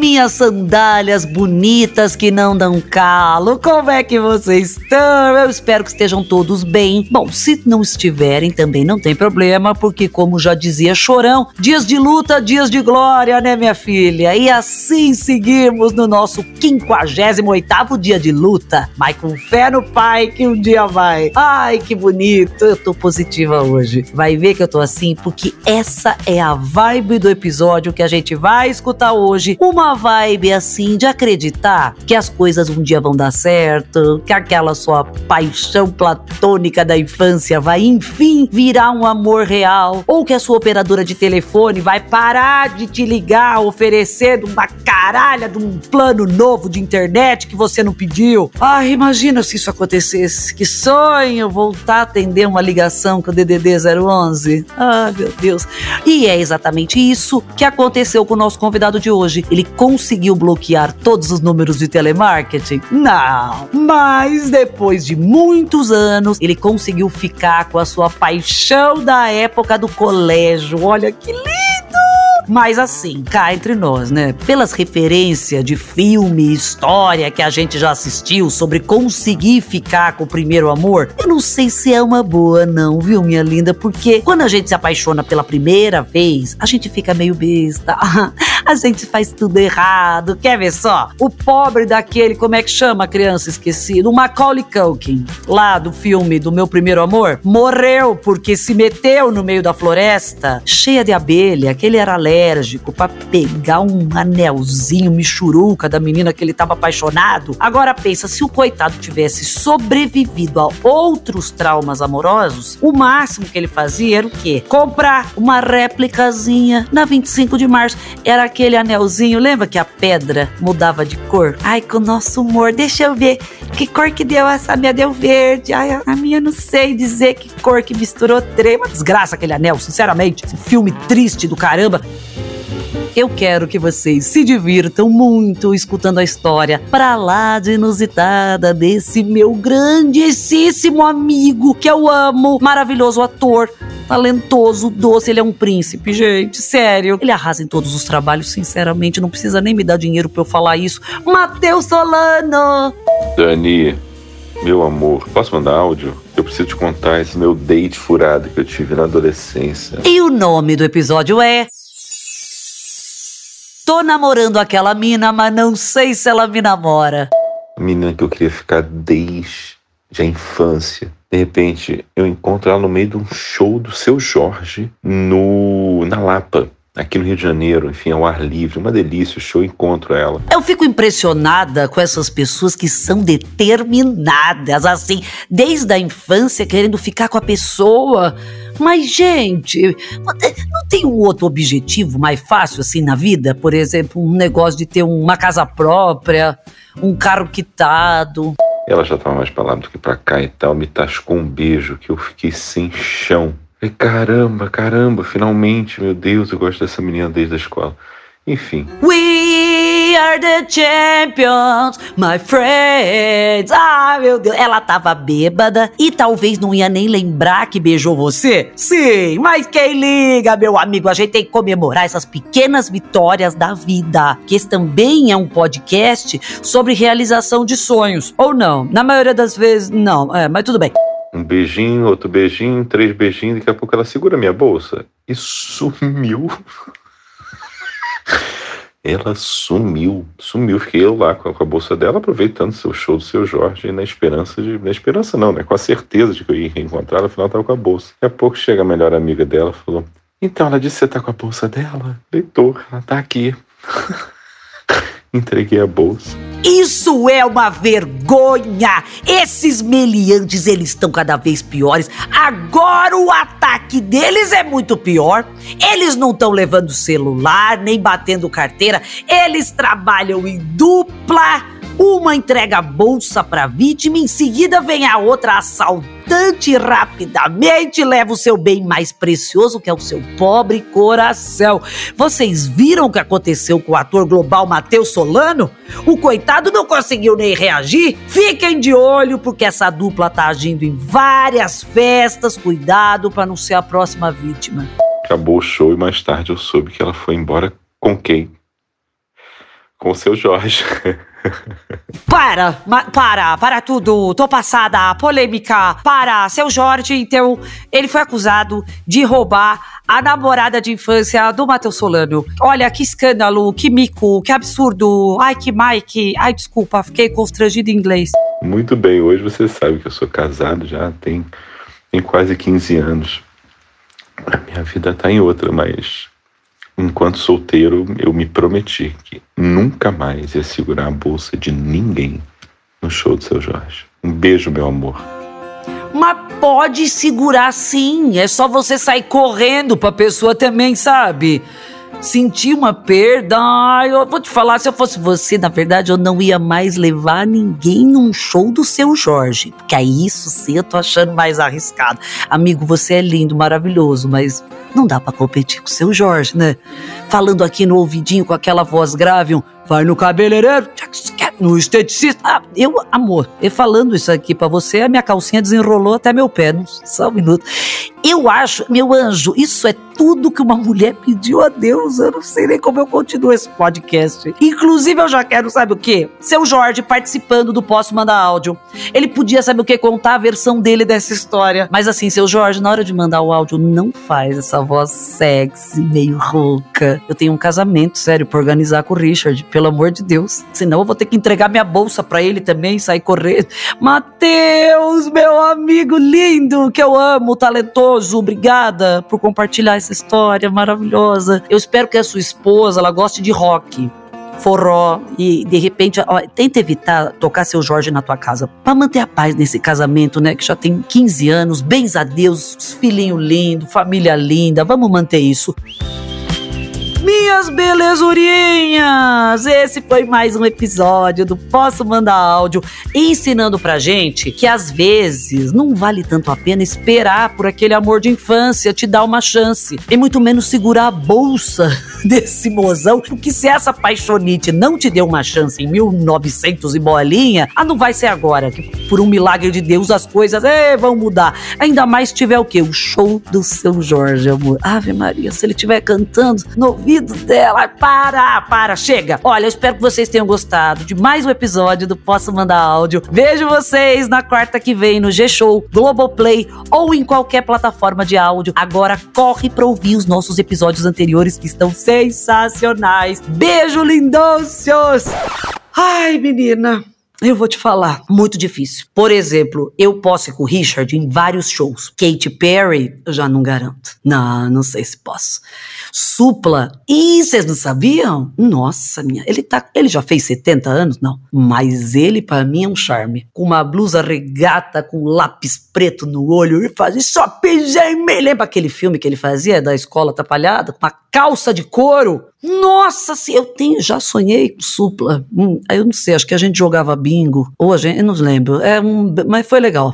minhas sandálias bonitas que não dão calo, como é que vocês estão? Eu espero que estejam todos bem. Bom, se não estiverem, também não tem problema, porque, como já dizia Chorão, dias de luta, dias de glória, né, minha filha? E assim seguimos no nosso 58 dia de luta, mas com fé no Pai que um dia vai. Ai, que bonito, eu tô positiva hoje. Vai ver que eu tô assim, porque essa é a vibe do episódio que a gente vai escutar hoje. Uma vibe assim de acreditar que as coisas um dia vão dar certo, que aquela sua paixão platônica da infância vai enfim virar um amor real, ou que a sua operadora de telefone vai parar de te ligar oferecendo uma caralha de um plano novo de internet que você não pediu. Ai, imagina se isso acontecesse. Que sonho voltar a atender uma ligação com o DDD 011. Ai, meu Deus. E é exatamente isso que aconteceu com o nosso convidado de hoje. Ele conseguiu bloquear todos os números de telemarketing? Não. Mas depois de muitos anos, ele conseguiu ficar com a sua paixão da época do colégio. Olha que lindo! Mas assim, cá entre nós, né? Pelas referências de filme, história que a gente já assistiu sobre conseguir ficar com o primeiro amor, eu não sei se é uma boa, não, viu, minha linda? Porque quando a gente se apaixona pela primeira vez, a gente fica meio besta. a gente faz tudo errado. Quer ver só? O pobre daquele, como é que chama a criança esquecida? O Macaulay Culkin, lá do filme do Meu Primeiro Amor, morreu porque se meteu no meio da floresta, cheia de abelha, que ele era alérgico para pegar um anelzinho michuruca da menina que ele estava apaixonado. Agora pensa, se o coitado tivesse sobrevivido a outros traumas amorosos, o máximo que ele fazia era o quê? Comprar uma réplicazinha na 25 de março. Era aquele anelzinho, lembra que a pedra mudava de cor? Ai, com o nosso humor, deixa eu ver que cor que deu essa minha deu verde. Ai, a minha não sei dizer que cor que misturou três. Uma desgraça aquele anel, sinceramente. Esse filme triste do caramba. Eu quero que vocês se divirtam muito escutando a história pra lá de inusitada desse meu grandíssimo amigo que eu amo, maravilhoso ator, talentoso, doce, ele é um príncipe, gente, sério. Ele arrasa em todos os trabalhos, sinceramente, não precisa nem me dar dinheiro pra eu falar isso. Matheus Solano! Dani, meu amor, posso mandar áudio? Eu preciso te contar esse meu date furado que eu tive na adolescência. E o nome do episódio é Tô namorando aquela mina, mas não sei se ela me namora. A menina que eu queria ficar desde a infância. De repente, eu encontro ela no meio de um show do seu Jorge no na Lapa aqui no Rio de Janeiro, enfim, ao ar livre, uma delícia, o show encontro ela. Eu fico impressionada com essas pessoas que são determinadas, assim, desde a infância querendo ficar com a pessoa. Mas, gente, não tem um outro objetivo mais fácil assim na vida? Por exemplo, um negócio de ter uma casa própria, um carro quitado. Ela já estava mais pra lá do que pra cá e tal, me tascou um beijo que eu fiquei sem chão. E caramba, caramba, finalmente, meu Deus, eu gosto dessa menina desde a escola. Enfim. We are the champions, my friends. Ah, meu Deus. Ela tava bêbada e talvez não ia nem lembrar que beijou você. Sim, mas quem liga, meu amigo? A gente tem que comemorar essas pequenas vitórias da vida. Que esse também é um podcast sobre realização de sonhos. Ou não? Na maioria das vezes, não. É, mas tudo bem. Um beijinho, outro beijinho, três beijinhos. Daqui a pouco ela segura minha bolsa e sumiu. ela sumiu, sumiu. Fiquei eu lá com a, bolsa dela, aproveitando seu show do seu Jorge, na esperança de. Na esperança não, né? Com a certeza de que eu ia reencontrar, afinal tava com a bolsa. Daqui a pouco chega a melhor amiga dela falou: Então, ela disse que você tá com a bolsa dela? Leitor, ela tá aqui. Entreguei a bolsa. Isso é uma vergonha! Esses meliantes, eles estão cada vez piores. Agora o ataque deles é muito pior. Eles não estão levando celular, nem batendo carteira. Eles trabalham em dupla. Uma entrega a bolsa para a vítima, em seguida vem a outra assaltante rapidamente leva o seu bem mais precioso, que é o seu pobre coração. Vocês viram o que aconteceu com o ator global Matheus Solano? O coitado não conseguiu nem reagir. Fiquem de olho porque essa dupla tá agindo em várias festas. Cuidado para não ser a próxima vítima. Acabou o show e mais tarde eu soube que ela foi embora com quem? com o seu Jorge. Para, para, para tudo. Tô passada, polêmica. Para, seu Jorge, então, ele foi acusado de roubar a namorada de infância do Matheus Solano. Olha, que escândalo, que mico, que absurdo. Ai, que Mike. Ai, desculpa, fiquei constrangido em inglês. Muito bem, hoje você sabe que eu sou casado já tem, tem quase 15 anos. A minha vida tá em outra, mas enquanto solteiro, eu me prometi que nunca mais ia segurar a bolsa de ninguém no show do seu Jorge. Um beijo, meu amor. Mas pode segurar sim, é só você sair correndo pra pessoa também, sabe? Sentir uma perda, ai, eu vou te falar, se eu fosse você, na verdade, eu não ia mais levar ninguém num show do seu Jorge. Porque aí isso sim eu tô achando mais arriscado. Amigo, você é lindo, maravilhoso, mas não dá para competir com o seu Jorge, né? Falando aqui no ouvidinho com aquela voz grave, um vai no cabeleireiro, no esteticista. Ah, eu, amor, eu falando isso aqui para você, a minha calcinha desenrolou até meu pé. Não, só um minuto. Eu acho, meu anjo, isso é tudo que uma mulher pediu a Deus. Eu não sei nem como eu continuo esse podcast. Inclusive, eu já quero, sabe o quê? Seu Jorge participando do Posso Mandar Áudio. Ele podia, sabe o quê? Contar a versão dele dessa história. Mas assim, seu Jorge, na hora de mandar o áudio, não faz essa voz sexy, meio rouca. Eu tenho um casamento sério pra organizar com o Richard, pelo amor de Deus. Senão eu vou ter que entregar minha bolsa para ele também e sair correndo. Mateus, meu amigo lindo, que eu amo, talentoso, obrigada por compartilhar essa história maravilhosa. Eu espero que a sua esposa, ela goste de rock forró e de repente, ó, tenta evitar tocar seu Jorge na tua casa para manter a paz nesse casamento, né, que já tem 15 anos, bens a Deus, filhinho lindo, família linda. Vamos manter isso. Minhas belezurinhas! Esse foi mais um episódio do Posso Mandar Áudio, ensinando pra gente que às vezes não vale tanto a pena esperar por aquele amor de infância te dar uma chance, e muito menos segurar a bolsa desse mozão, porque se essa paixonite não te deu uma chance em 1900 e bolinha, ah, não vai ser agora, que por um milagre de Deus as coisas eh, vão mudar. Ainda mais tiver o quê? O show do seu Jorge, amor. Ave Maria, se ele estiver cantando no ouvido dela. Para, para, chega. Olha, eu espero que vocês tenham gostado de mais um episódio do Posso Mandar Áudio. Vejo vocês na quarta que vem no G-Show, Globoplay ou em qualquer plataforma de áudio. Agora corre para ouvir os nossos episódios anteriores que estão sensacionais. Beijo, lindôcios! Ai, menina. Eu vou te falar, muito difícil. Por exemplo, eu posso ir com o Richard em vários shows. Katy Perry, eu já não garanto. Não, não sei se posso. Supla, e vocês não sabiam? Nossa, minha, ele tá, ele já fez 70 anos? Não. Mas ele para mim é um charme. Com uma blusa regata, com lápis preto no olho, e faz só pijama. Lembra aquele filme que ele fazia da escola atrapalhada? Com uma calça de couro? Nossa, se eu tenho, já sonhei com supla. Hum, eu não sei, acho que a gente jogava bingo, ou a gente, eu não lembro. É um, mas foi legal.